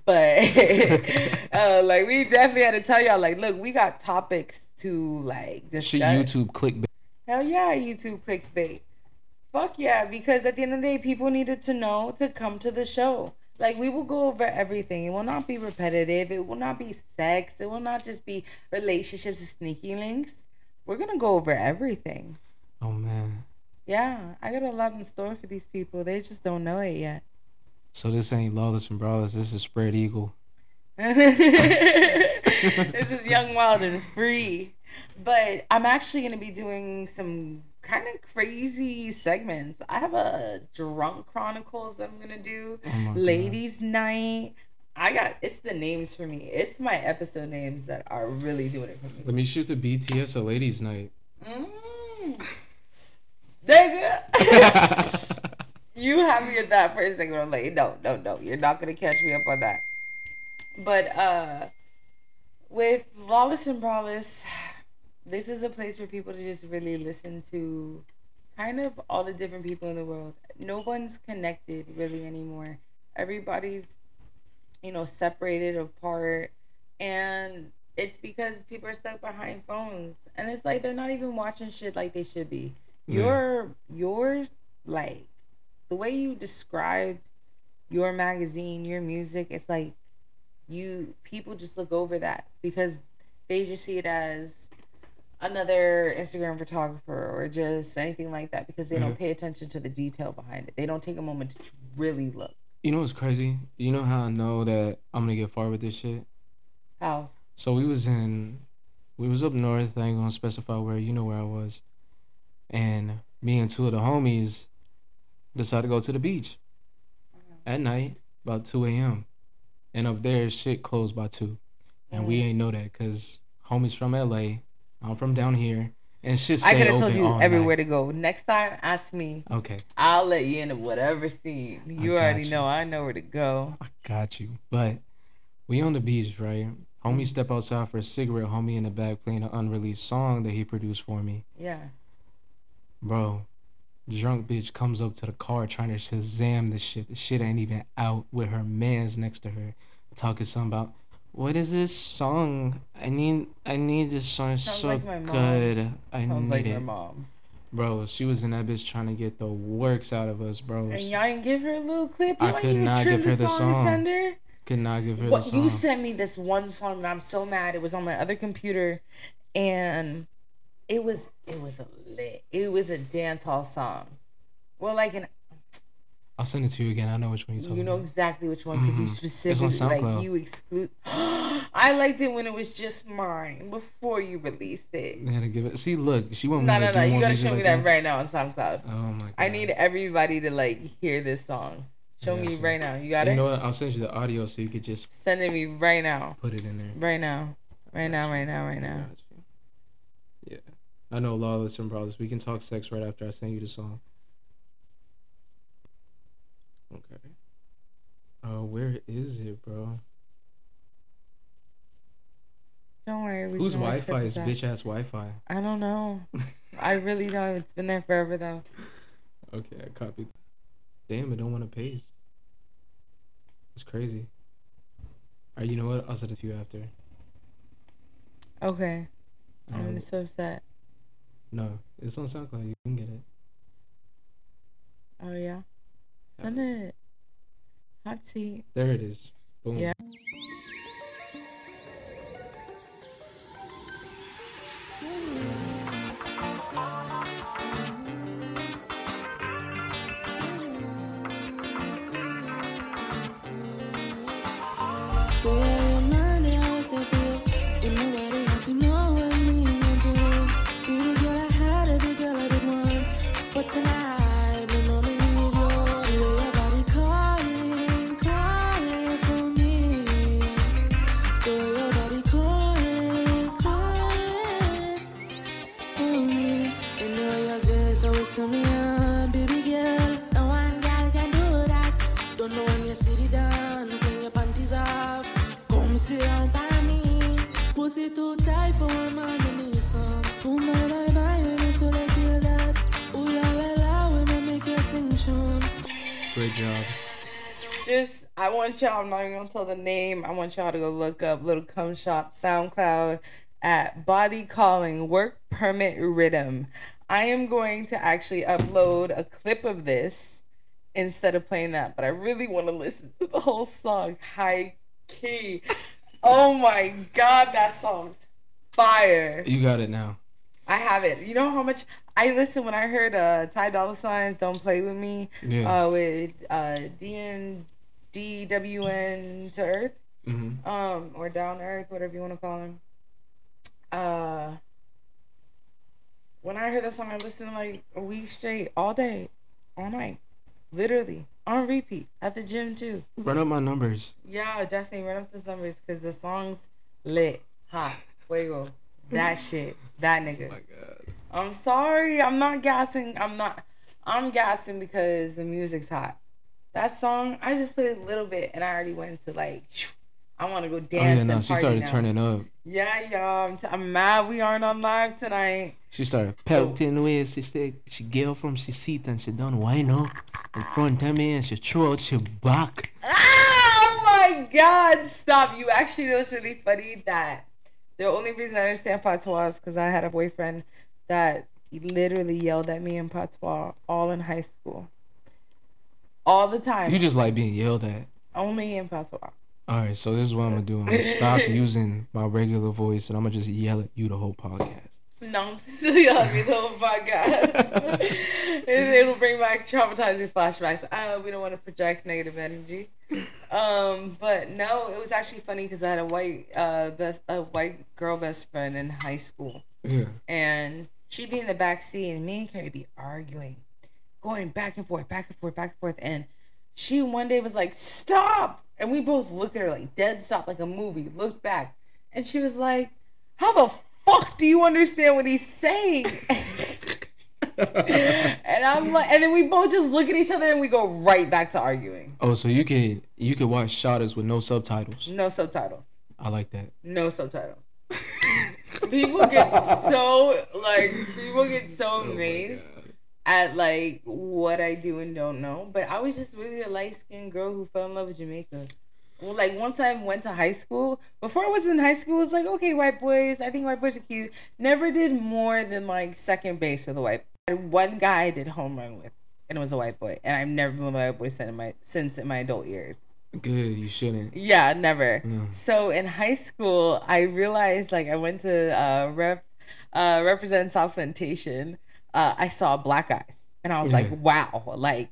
Speaker 2: But [LAUGHS] [LAUGHS] uh, like we definitely had to tell y'all like, look, we got topics to like discuss.
Speaker 3: Shit, YouTube clickbait.
Speaker 2: Hell yeah, YouTube clickbait. Fuck yeah, because at the end of the day, people needed to know to come to the show. Like we will go over everything. It will not be repetitive. It will not be sex. It will not just be relationships and sneaky links. We're gonna go over everything.
Speaker 3: Oh man.
Speaker 2: Yeah, I got a lot in store for these people. They just don't know it yet.
Speaker 3: So this ain't lawless and brawless. This is spread eagle. [LAUGHS]
Speaker 2: this is Young, Wild, and Free. But I'm actually going to be doing some kind of crazy segments. I have a drunk chronicles that I'm going to do,
Speaker 3: Oh my God.
Speaker 2: ladies' night. I got it's the names for me. It's my episode names that are really doing it for me.
Speaker 3: Let me shoot the BTS a ladies' night.
Speaker 2: Mm. Nigga. [LAUGHS] you have me at that for a second. I'm like, no, no, no. You're not gonna catch me up on that. But uh with Lawless and Brawless, this is a place for people to just really listen to kind of all the different people in the world. No one's connected really anymore. Everybody's, you know, separated apart and it's because people are stuck behind phones and it's like they're not even watching shit like they should be.
Speaker 3: Yeah.
Speaker 2: Your your like the way you described your magazine, your music, it's like you people just look over that because they just see it as another Instagram photographer or just anything like that because they don't
Speaker 3: Mhm.
Speaker 2: pay attention to the detail behind it. They don't take a moment to really look.
Speaker 3: You know what's crazy? You know how I know that I'm gonna get far with this shit?
Speaker 2: How?
Speaker 3: So we was in, we was up north. I ain't gonna specify where. You know where I was, and me and two of the homies decided to go to the beach at night about two a.m. And up there, shit closed by two, and we
Speaker 2: Mm.
Speaker 3: ain't know that because homies from L.A. I'm from down here, and shit.
Speaker 2: I could have told you everywhere
Speaker 3: night.
Speaker 2: to go. Next time, ask me.
Speaker 3: Okay,
Speaker 2: I'll let you into whatever scene. You already
Speaker 3: you.
Speaker 2: know. I know where to go.
Speaker 3: I got you. But we on the beach, right? Homie step outside for a cigarette. Homie in the back playing an unreleased song that he produced for me.
Speaker 2: Yeah.
Speaker 3: Bro, drunk bitch comes up to the car trying to Shazam the shit. The shit ain't even out with her man's next to her, talking something about what is this song? I need I need this song
Speaker 2: Sounds
Speaker 3: so
Speaker 2: like
Speaker 3: good. I
Speaker 2: Sounds
Speaker 3: need
Speaker 2: like
Speaker 3: it,
Speaker 2: your mom.
Speaker 3: bro. She was in that bitch trying to get the works out of us, bro.
Speaker 2: And y'all didn't give her a little clip. You
Speaker 3: I
Speaker 2: ain't
Speaker 3: could
Speaker 2: even
Speaker 3: not give her the
Speaker 2: to
Speaker 3: song.
Speaker 2: send her.
Speaker 3: Could not give her
Speaker 2: What
Speaker 3: the song.
Speaker 2: you sent me this one song and I'm so mad. It was on my other computer, and it was it was a lit. It was a dance hall song. Well, like an
Speaker 3: I'll send it to you again. I know which one you're talking
Speaker 2: you know
Speaker 3: about.
Speaker 2: exactly which one because you
Speaker 3: Mhm.
Speaker 2: specifically
Speaker 3: on
Speaker 2: like you exclude. [GASPS] I liked it when it was just mine before you released it.
Speaker 3: I gotta give it. See, look, she won't.
Speaker 2: No, no, no. You gotta show me that right now on SoundCloud.
Speaker 3: Oh my god.
Speaker 2: I need everybody to like hear this song. Show
Speaker 3: I
Speaker 2: me right now. You got
Speaker 3: You
Speaker 2: it?
Speaker 3: know what? I'll send you the audio so you could just
Speaker 2: Send it me right now.
Speaker 3: put it in there.
Speaker 2: Right now. Right now, right now, right now.
Speaker 3: Got you. Yeah, I know lawless and Brawless. We can talk sex right after I send you the song. Okay. Oh, where is it, bro?
Speaker 2: Don't worry. We
Speaker 3: Whose Wi-Fi is bitch ass Wi-Fi?
Speaker 2: I don't know. I really don't. It's been there forever though. [LAUGHS]
Speaker 3: Okay, I copied. Damn, I don't want to paste. It's crazy. Alright, you know what? I'll send it to you after.
Speaker 2: Okay. I'm
Speaker 3: Um,
Speaker 2: so upset.
Speaker 3: No, it's on SoundCloud. You can get it.
Speaker 2: Oh yeah. Send it. Hot seat.
Speaker 3: There it is. Boom.
Speaker 2: Yeah.
Speaker 4: Your dress always turn me on, baby girl. No one girl can do that. Don't know when you sit it down, fling your panties off. Come sit down by me. Pussy too tight for one man to need some. Ooh, my, my, my, when me so they kill that. Ooh, la, la, la, when me make you sing tune.
Speaker 3: Great job.
Speaker 2: Just I want y'all. I'm not even gonna tell the name. I want y'all to go look up Little Cum Shot SoundCloud at Body Calling Work Permit Rhythm. I am going to actually upload a clip of this instead of playing that, but I really want to listen to the whole song high key. Oh my god, that song's fire.
Speaker 3: You got it now.
Speaker 2: I have it. You know how much I listen when I heard uh Ty Dolla $ign's "Don't Play with Me"
Speaker 3: Yeah.
Speaker 2: uh with uh D N D W N to Earth.
Speaker 3: Mm-hmm.
Speaker 2: um, or down earth, whatever you want to call him. Uh, when I heard that song, I listened like a week straight, all day, all night, literally on repeat at the gym too.
Speaker 3: Run up my numbers.
Speaker 2: Yeah, definitely run up the numbers because the song's lit, hot, fuego, that [LAUGHS] shit, that nigga.
Speaker 3: Oh my god.
Speaker 2: I'm sorry, I'm not gassing. I'm not. I'm gassing because the music's hot. That song, I just played a little bit and I already went to like, [SNIFFS] I want to go
Speaker 3: Oh
Speaker 2: dance
Speaker 3: yeah, no,
Speaker 2: and
Speaker 3: she started
Speaker 2: now.
Speaker 3: turning up.
Speaker 2: Yeah, y'all. I'm, t- I'm mad we aren't on live tonight.
Speaker 3: She started pelting away. She said she get up from she seat and she done wine up in front of me and she throw out she back.
Speaker 2: Ah, oh my God! Stop. You actually know it's really funny that the only reason I understand patois is because I had a boyfriend that literally yelled at me in patois all in high school. All the time.
Speaker 3: You just like being yelled at.
Speaker 2: only in patois.
Speaker 3: All right, so this is what I'm gonna do. I'm gonna stop [LAUGHS] using my regular voice and I'm gonna just yell at you the whole podcast.
Speaker 2: No, [LAUGHS] at me the whole podcast. [LAUGHS] it, it'll bring back traumatizing flashbacks. Uh, we don't want to project negative energy. Um, but no, it was actually funny because I had a white uh best a white girl best friend in high school,
Speaker 3: Yeah.
Speaker 2: and she'd be in the back seat, and me and Carrie be arguing, going back and forth, back and forth, back and forth, and she one day was like, "Stop!" and we both looked at her like dead stop, like a movie. Looked back, and she was like, "How the fuck do you understand what he's saying?" [LAUGHS] and I'm like, and then we both just look at each other and we go right back to arguing.
Speaker 3: Oh, so you could you could watch Shottas with no subtitles.
Speaker 2: No subtitles.
Speaker 3: I like that.
Speaker 2: No subtitles. people get so like people get so oh amazed at like what I do and don't know. But I was just really a light skinned girl who fell in love with Jamaica. Well, like once I went to high school, before I was in high school, it was like, okay, white boys, I think white boys are cute. Never did more than like second base with a white. One guy I did home run with, and it was a white boy. And I've never been with a white boy since in my since in my adult years.
Speaker 3: Good, you shouldn't.
Speaker 2: Yeah, never.
Speaker 3: No.
Speaker 2: So in high school, I realized like I went to uh, rep uh, represent supplementation. Uh, I saw black guys, and I was like, wow, like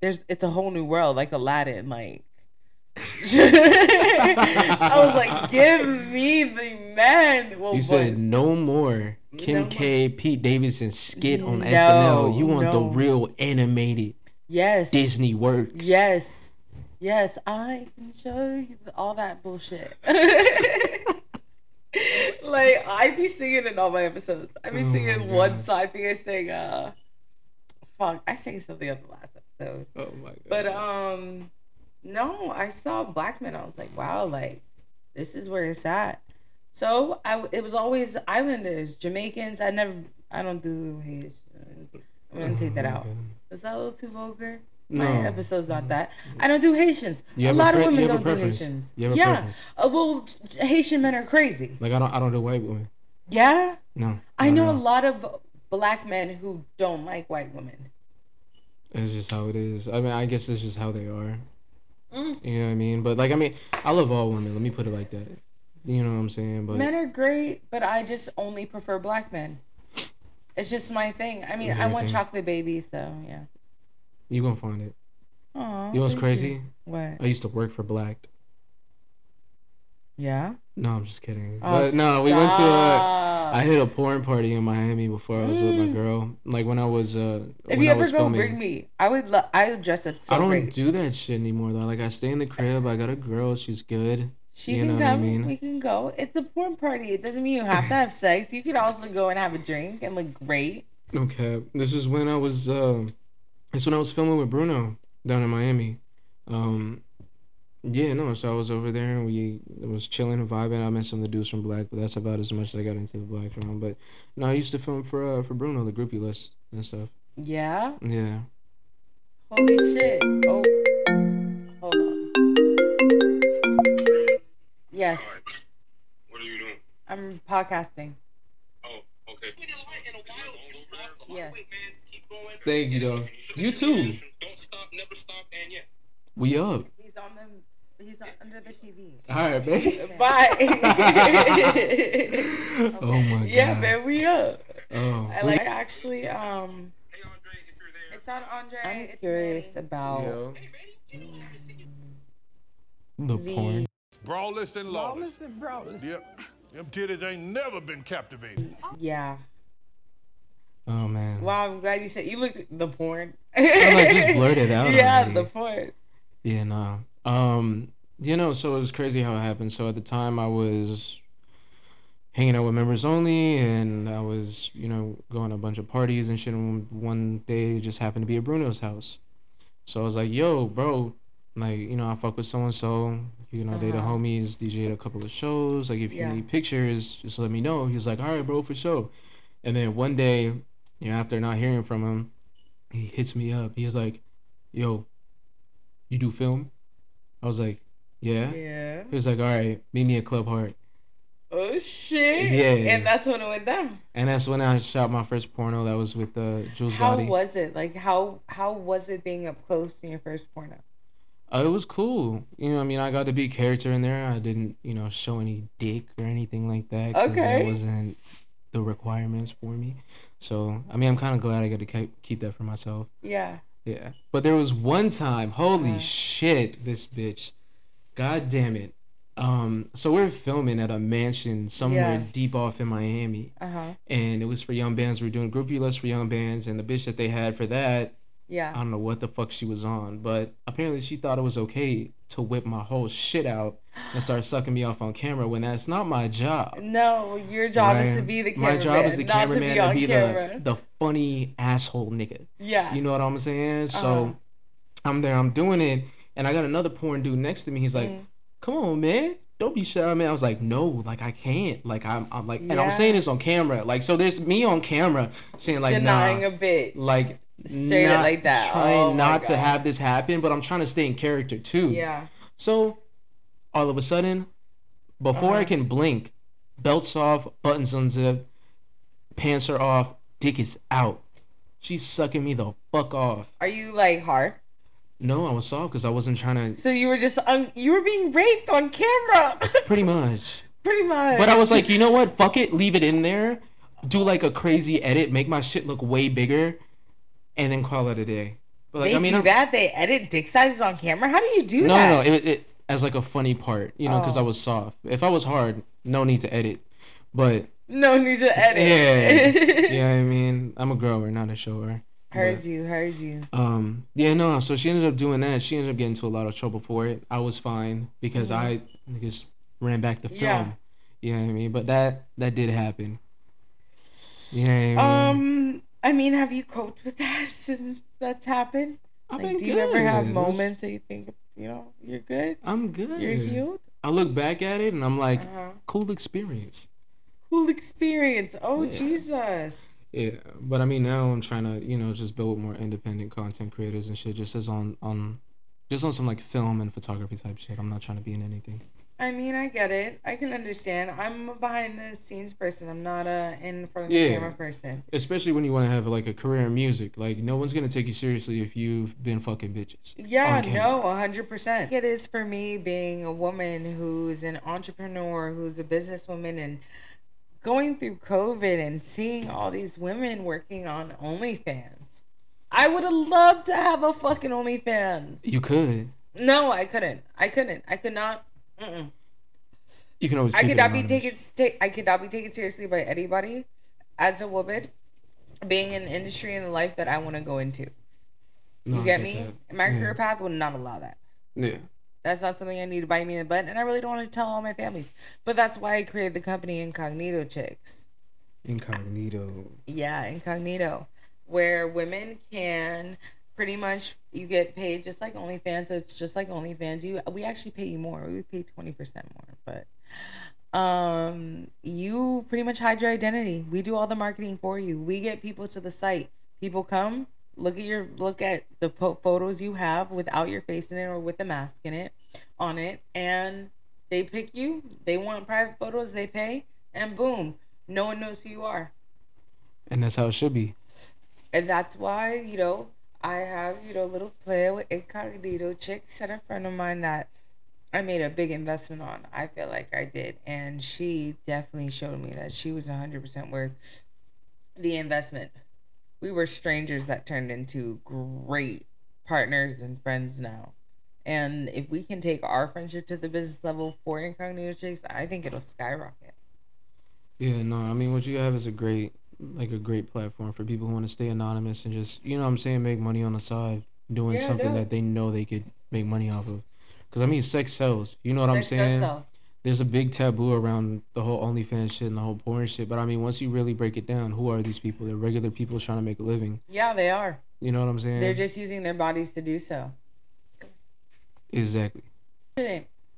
Speaker 2: there's it's a whole new world, like Aladdin, like. [LAUGHS] I was like, give me the man. Well,
Speaker 3: You said
Speaker 2: boys.
Speaker 3: no more Kim
Speaker 2: No
Speaker 3: K. Pete Davidson skit on
Speaker 2: No,
Speaker 3: SNL. You want the real animated
Speaker 2: yes,
Speaker 3: Disney works.
Speaker 2: yes, yes. I can show you all that bullshit. [LAUGHS] like I be singing in all my episodes. I be
Speaker 3: Oh
Speaker 2: singing one song. I think I sang uh, fuck. I sang something on the last episode.
Speaker 3: Oh my god.
Speaker 2: But um, no, I saw black men. I was like, wow, like this is where it's at. So I, it was always Islanders, Jamaicans. I never, I don't do Haitian. I'm gonna take that out. Is that a little too vulgar?
Speaker 3: No.
Speaker 2: My episode's not that. I don't do Haitians. A
Speaker 3: have a
Speaker 2: lot
Speaker 3: pre-
Speaker 2: of women don't do. Haitians.
Speaker 3: You have a
Speaker 2: yeah. Uh, well, Haitian men are crazy.
Speaker 3: Like I don't I don't do white women.
Speaker 2: Yeah.
Speaker 3: No.
Speaker 2: I know a lot of black men who don't like white women.
Speaker 3: It's just how it is. I mean, I guess it's just how they are.
Speaker 2: Mm.
Speaker 3: You know what I mean? But like, I mean, I love all women. Let me put it like that. You know what I'm saying? But
Speaker 2: Men are great, but I just only prefer black men. It's just my thing. I mean, I want
Speaker 3: thing?
Speaker 2: chocolate babies, so yeah.
Speaker 3: you gonna find it.
Speaker 2: Aw,
Speaker 3: You know what's crazy?
Speaker 2: What?
Speaker 3: I used to work for Black.
Speaker 2: Yeah.
Speaker 3: No, I'm just kidding.
Speaker 2: Oh,
Speaker 3: but no, we went to.
Speaker 2: a.
Speaker 3: I hit a porn party in Miami before I was with my
Speaker 2: Mm.
Speaker 3: girl. Like when I was. Uh,
Speaker 2: if you
Speaker 3: I
Speaker 2: ever go,
Speaker 3: filming.
Speaker 2: bring me. I would. Lo- I would dress up so
Speaker 3: I don't
Speaker 2: great.
Speaker 3: do that shit anymore though. Like I stay in the crib. I got a girl. She's good.
Speaker 2: She
Speaker 3: you
Speaker 2: can
Speaker 3: know
Speaker 2: come.
Speaker 3: what I mean?
Speaker 2: We can go. It's a porn party. It doesn't mean you have to have [LAUGHS] sex. You could also go and have a drink and look great.
Speaker 3: Okay, this is when I was. Uh, it's when I was filming with Bruno down in Miami. Um, yeah, no. So I was over there and we was chilling and vibing. I met some of the dudes from Black, but that's about as much as I got into the Black film. But no, I used to film for uh, for Bruno, the groupie list and stuff.
Speaker 2: Yeah.
Speaker 3: Yeah.
Speaker 2: Holy shit. Oh. Hold on. Yes,
Speaker 5: What are you doing?
Speaker 2: I'm podcasting.
Speaker 5: Oh, okay.
Speaker 2: Yes.
Speaker 3: Thank you, though. You too.
Speaker 5: Don't stop, never stop, and yeah.
Speaker 3: We up.
Speaker 2: He's on the. He's on, under the TV.
Speaker 3: All right, babe.
Speaker 2: Bye. [LAUGHS]
Speaker 3: oh my god.
Speaker 2: yeah, man, we up.
Speaker 3: Oh.
Speaker 2: I like actually. Um,
Speaker 5: Hey, Andre, if you're there.
Speaker 2: it's not Andre. I'm
Speaker 5: it's
Speaker 2: curious
Speaker 5: me.
Speaker 2: about
Speaker 3: Yo.
Speaker 5: Hey, Manny, you know, I haven't seen you.
Speaker 3: The
Speaker 2: the
Speaker 3: porn.
Speaker 6: Brawless and lawless.
Speaker 7: Lawless and brawless.
Speaker 6: Yep. Them titties ain't never been captivated.
Speaker 2: Yeah.
Speaker 3: Oh man.
Speaker 2: Wow, I'm glad you said you looked at the porn.
Speaker 3: I, like, just blurted [LAUGHS] out
Speaker 2: Yeah,
Speaker 3: already.
Speaker 2: the porn.
Speaker 3: Yeah, no. Um, you know, so it was crazy how it happened. So at the time, I was hanging out with members only, and I was, you know, going to a bunch of parties and shit. And one day, it just happened to be at Bruno's house. So I was like, "Yo, bro, like, you know, I fuck with so and so. You know, they the
Speaker 2: Uh-huh.
Speaker 3: homies. DJed a couple of shows. Like, if you
Speaker 2: Yeah.
Speaker 3: need pictures, just let me know." He was like, "All right, bro, for sure." And then one day, you know, after not hearing from him, he hits me up. He's like, "Yo, you do film?" I was like, "Yeah."
Speaker 2: Yeah.
Speaker 3: He was like, "All right, meet me at Club Heart,"
Speaker 2: Oh shit.
Speaker 3: Yeah.
Speaker 2: And that's when it went down.
Speaker 3: and that's when I shot my first porno. That was with uh, Jules
Speaker 2: How
Speaker 3: Gotti.
Speaker 2: was it? Like how how was it being up close in your first porno?
Speaker 3: Uh, it was cool. You know, I mean, I got to be character in there. I didn't, you know, show any dick or anything like that.
Speaker 2: Okay.
Speaker 3: That wasn't the requirements for me. So, I mean, I'm kind of glad I got to keep keep that for myself.
Speaker 2: Yeah.
Speaker 3: Yeah. But there was one time, holy
Speaker 2: Uh-huh.
Speaker 3: shit, this bitch. God damn it. Um, so we're filming at a mansion somewhere
Speaker 2: Yeah.
Speaker 3: deep off in Miami.
Speaker 2: Uh huh.
Speaker 3: And it was for young bands. We are doing groupie list for young bands, and the bitch that they had for that, I don't know what the fuck she was on, but apparently she thought it was okay to whip my whole shit out and start sucking me off on camera when that's not my job.
Speaker 2: No, your job is to be the cameraman.
Speaker 3: My job is the
Speaker 2: not to
Speaker 3: cameraman
Speaker 2: be on
Speaker 3: to be
Speaker 2: camera.
Speaker 3: the, the funny asshole nigga.
Speaker 2: yeah.
Speaker 3: You know what I'm saying? So
Speaker 2: Uh-huh.
Speaker 3: I'm there, I'm doing it, and I got another porn dude next to me. He's like,
Speaker 2: Mm.
Speaker 3: "Come on, man, don't be shy, man." I was like, "No, like I can't." Like I'm, I'm like, and I'm saying this on camera. Like so, there's me on camera saying like,
Speaker 2: Denying
Speaker 3: nah,
Speaker 2: a bitch.
Speaker 3: like
Speaker 2: Straight
Speaker 3: not
Speaker 2: like that.
Speaker 3: Trying
Speaker 2: Oh
Speaker 3: not to have this happen, but I'm trying to stay in character too.
Speaker 2: yeah.
Speaker 3: So all of a sudden, before I
Speaker 2: Uh-huh.
Speaker 3: can blink, belts off, buttons unzipped, pants are off, dick is out. She's sucking me the fuck off.
Speaker 2: Are you like hard?
Speaker 3: No, I was soft because I wasn't trying to.
Speaker 2: So you were just un- you were being raped on camera. [LAUGHS]
Speaker 3: Pretty much.
Speaker 2: Pretty much.
Speaker 3: But I was like, [LAUGHS] you know what? Fuck it. Leave it in there. Do like a crazy edit. Make my shit look way bigger, and then call it a day. But like,
Speaker 2: they
Speaker 3: I mean,
Speaker 2: do
Speaker 3: I'm-
Speaker 2: that. They edit dick sizes on camera. How do you do
Speaker 3: no,
Speaker 2: that?
Speaker 3: no, no. It, it as like a funny part, you know, because
Speaker 2: Oh.
Speaker 3: I was soft. If I was hard, no need to edit. But
Speaker 2: No need to edit.
Speaker 3: yeah, [LAUGHS] yeah. I mean, I'm a grower, not a shower.
Speaker 2: Heard you. Heard you.
Speaker 3: Um, yeah, no. So she ended up doing that. She ended up getting into a lot of trouble for it. I was fine because I just ran back to film.
Speaker 2: Mm-hmm. Yeah.
Speaker 3: You know what I mean? But that that did happen. Yeah. You know what I mean?
Speaker 2: Um, I mean, have you coped with that [LAUGHS] since that's happened?
Speaker 3: I've
Speaker 2: Like,
Speaker 3: been
Speaker 2: do you ever have moments that you think, you know, you're good,
Speaker 3: I'm good.
Speaker 2: you're healed?
Speaker 3: I look back at it and I'm like,
Speaker 2: Uh-huh.
Speaker 3: cool experience.
Speaker 2: Cool experience. Oh
Speaker 3: Yeah.
Speaker 2: Jesus.
Speaker 3: Yeah, but I mean now I'm trying to you know just build more independent content creators and shit. Just as on on, just on some like film and photography type shit. I'm not trying to be in anything.
Speaker 2: I mean, I get it. I can understand. I'm a behind the scenes person. I'm not a in front of the
Speaker 3: Yeah.
Speaker 2: camera person.
Speaker 3: Especially when you want to have like a career in music. Like no one's gonna take you seriously if you've been fucking bitches.
Speaker 2: Yeah, no, a hundred percent. It is for me being a woman who's an entrepreneur, who's a businesswoman, and going through COVID and seeing all these women working on OnlyFans. I would have loved to have a fucking OnlyFans.
Speaker 3: You could.
Speaker 2: No, I couldn't. I couldn't. I could not. Mm-mm.
Speaker 3: You can always.
Speaker 2: I
Speaker 3: keep
Speaker 2: could not be taken. I could not be taken seriously by anybody as a woman, being in the industry and the life that I want to go into.
Speaker 3: No,
Speaker 2: You
Speaker 3: I
Speaker 2: get me?
Speaker 3: that.
Speaker 2: My
Speaker 3: Yeah.
Speaker 2: career path would not allow that.
Speaker 3: Yeah.
Speaker 2: That's not something I need to bite me in the butt, and I really don't want to tell all my families. But that's why I created the company Incognito Chicks.
Speaker 3: Incognito.
Speaker 2: Yeah, Incognito, where women can pretty much you get paid just like OnlyFans. So it's just like OnlyFans. You we actually pay you more. We pay twenty percent more, but um, you pretty much hide your identity. We do all the marketing for you. We get people to the site. People come look at your look at the po- photos you have without your face in it or with a mask in it on it, and they pick you. They want private photos. They pay, and boom, no one knows who you are.
Speaker 3: And that's how it should be.
Speaker 2: And that's why, you know, I have, you know, a little play with incognito chicks and a friend of mine that I made a big investment on. I feel like I did. And she definitely showed me that she was 100% worth the investment. We were strangers that turned into great partners and friends now. And if we can take our friendship to the business level for incognito chicks, I think it'll skyrocket.
Speaker 3: Yeah, no, I mean what you have is a great like a great platform for people who want to stay anonymous and just you know what I'm saying make money on the side doing
Speaker 2: Yeah,
Speaker 3: something that they know they could make money off of. Cuz I mean sex sells. You know what
Speaker 2: Sex
Speaker 3: I'm saying?
Speaker 2: sell.
Speaker 3: There's a big taboo around the whole OnlyFans shit and the whole porn shit, but I mean once you really break it down, who are these people? They're regular people trying to make a living.
Speaker 2: Yeah, they are.
Speaker 3: You know what I'm saying?
Speaker 2: They're just using their bodies to do so.
Speaker 3: exactly.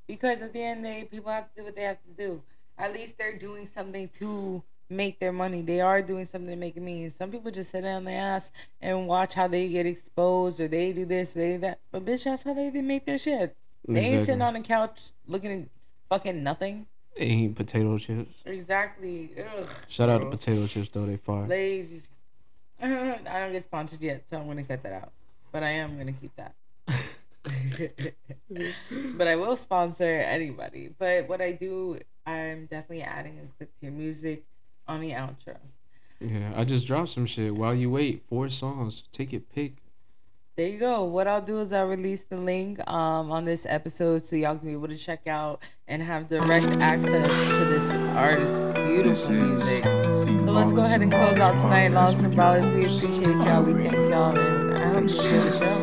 Speaker 2: Because at the end of the day, people have to do what they have to do. At least they're doing something to make their money. They are doing something to make it mean. Some people just sit on their ass and watch how they get exposed or they do this, they do that. But bitch, that's how they, they make their shit. They ain't sitting on the couch looking at fucking nothing.
Speaker 3: They eat potato chips.
Speaker 2: Exactly. Ugh.
Speaker 3: Shout out to potato chips though, they fire.
Speaker 2: Lazy. [LAUGHS] I don't get sponsored yet, so I'm gonna cut that out. But I am gonna keep that. [LAUGHS] but I will sponsor anybody. But what I do, I'm definitely adding a clip to your music on the outro.
Speaker 3: Yeah, I just dropped some shit. While you wait, four songs. Take it, pick.
Speaker 2: There you go. What I'll do is I'll release the link um, on this episode so y'all can be able to check out and have direct access to this artist's
Speaker 1: This
Speaker 2: beautiful
Speaker 1: is
Speaker 2: music. So let's go ahead and close out tonight, Lost and Ballers. We appreciate y'all. We thank y'all, and I hope you enjoy the show.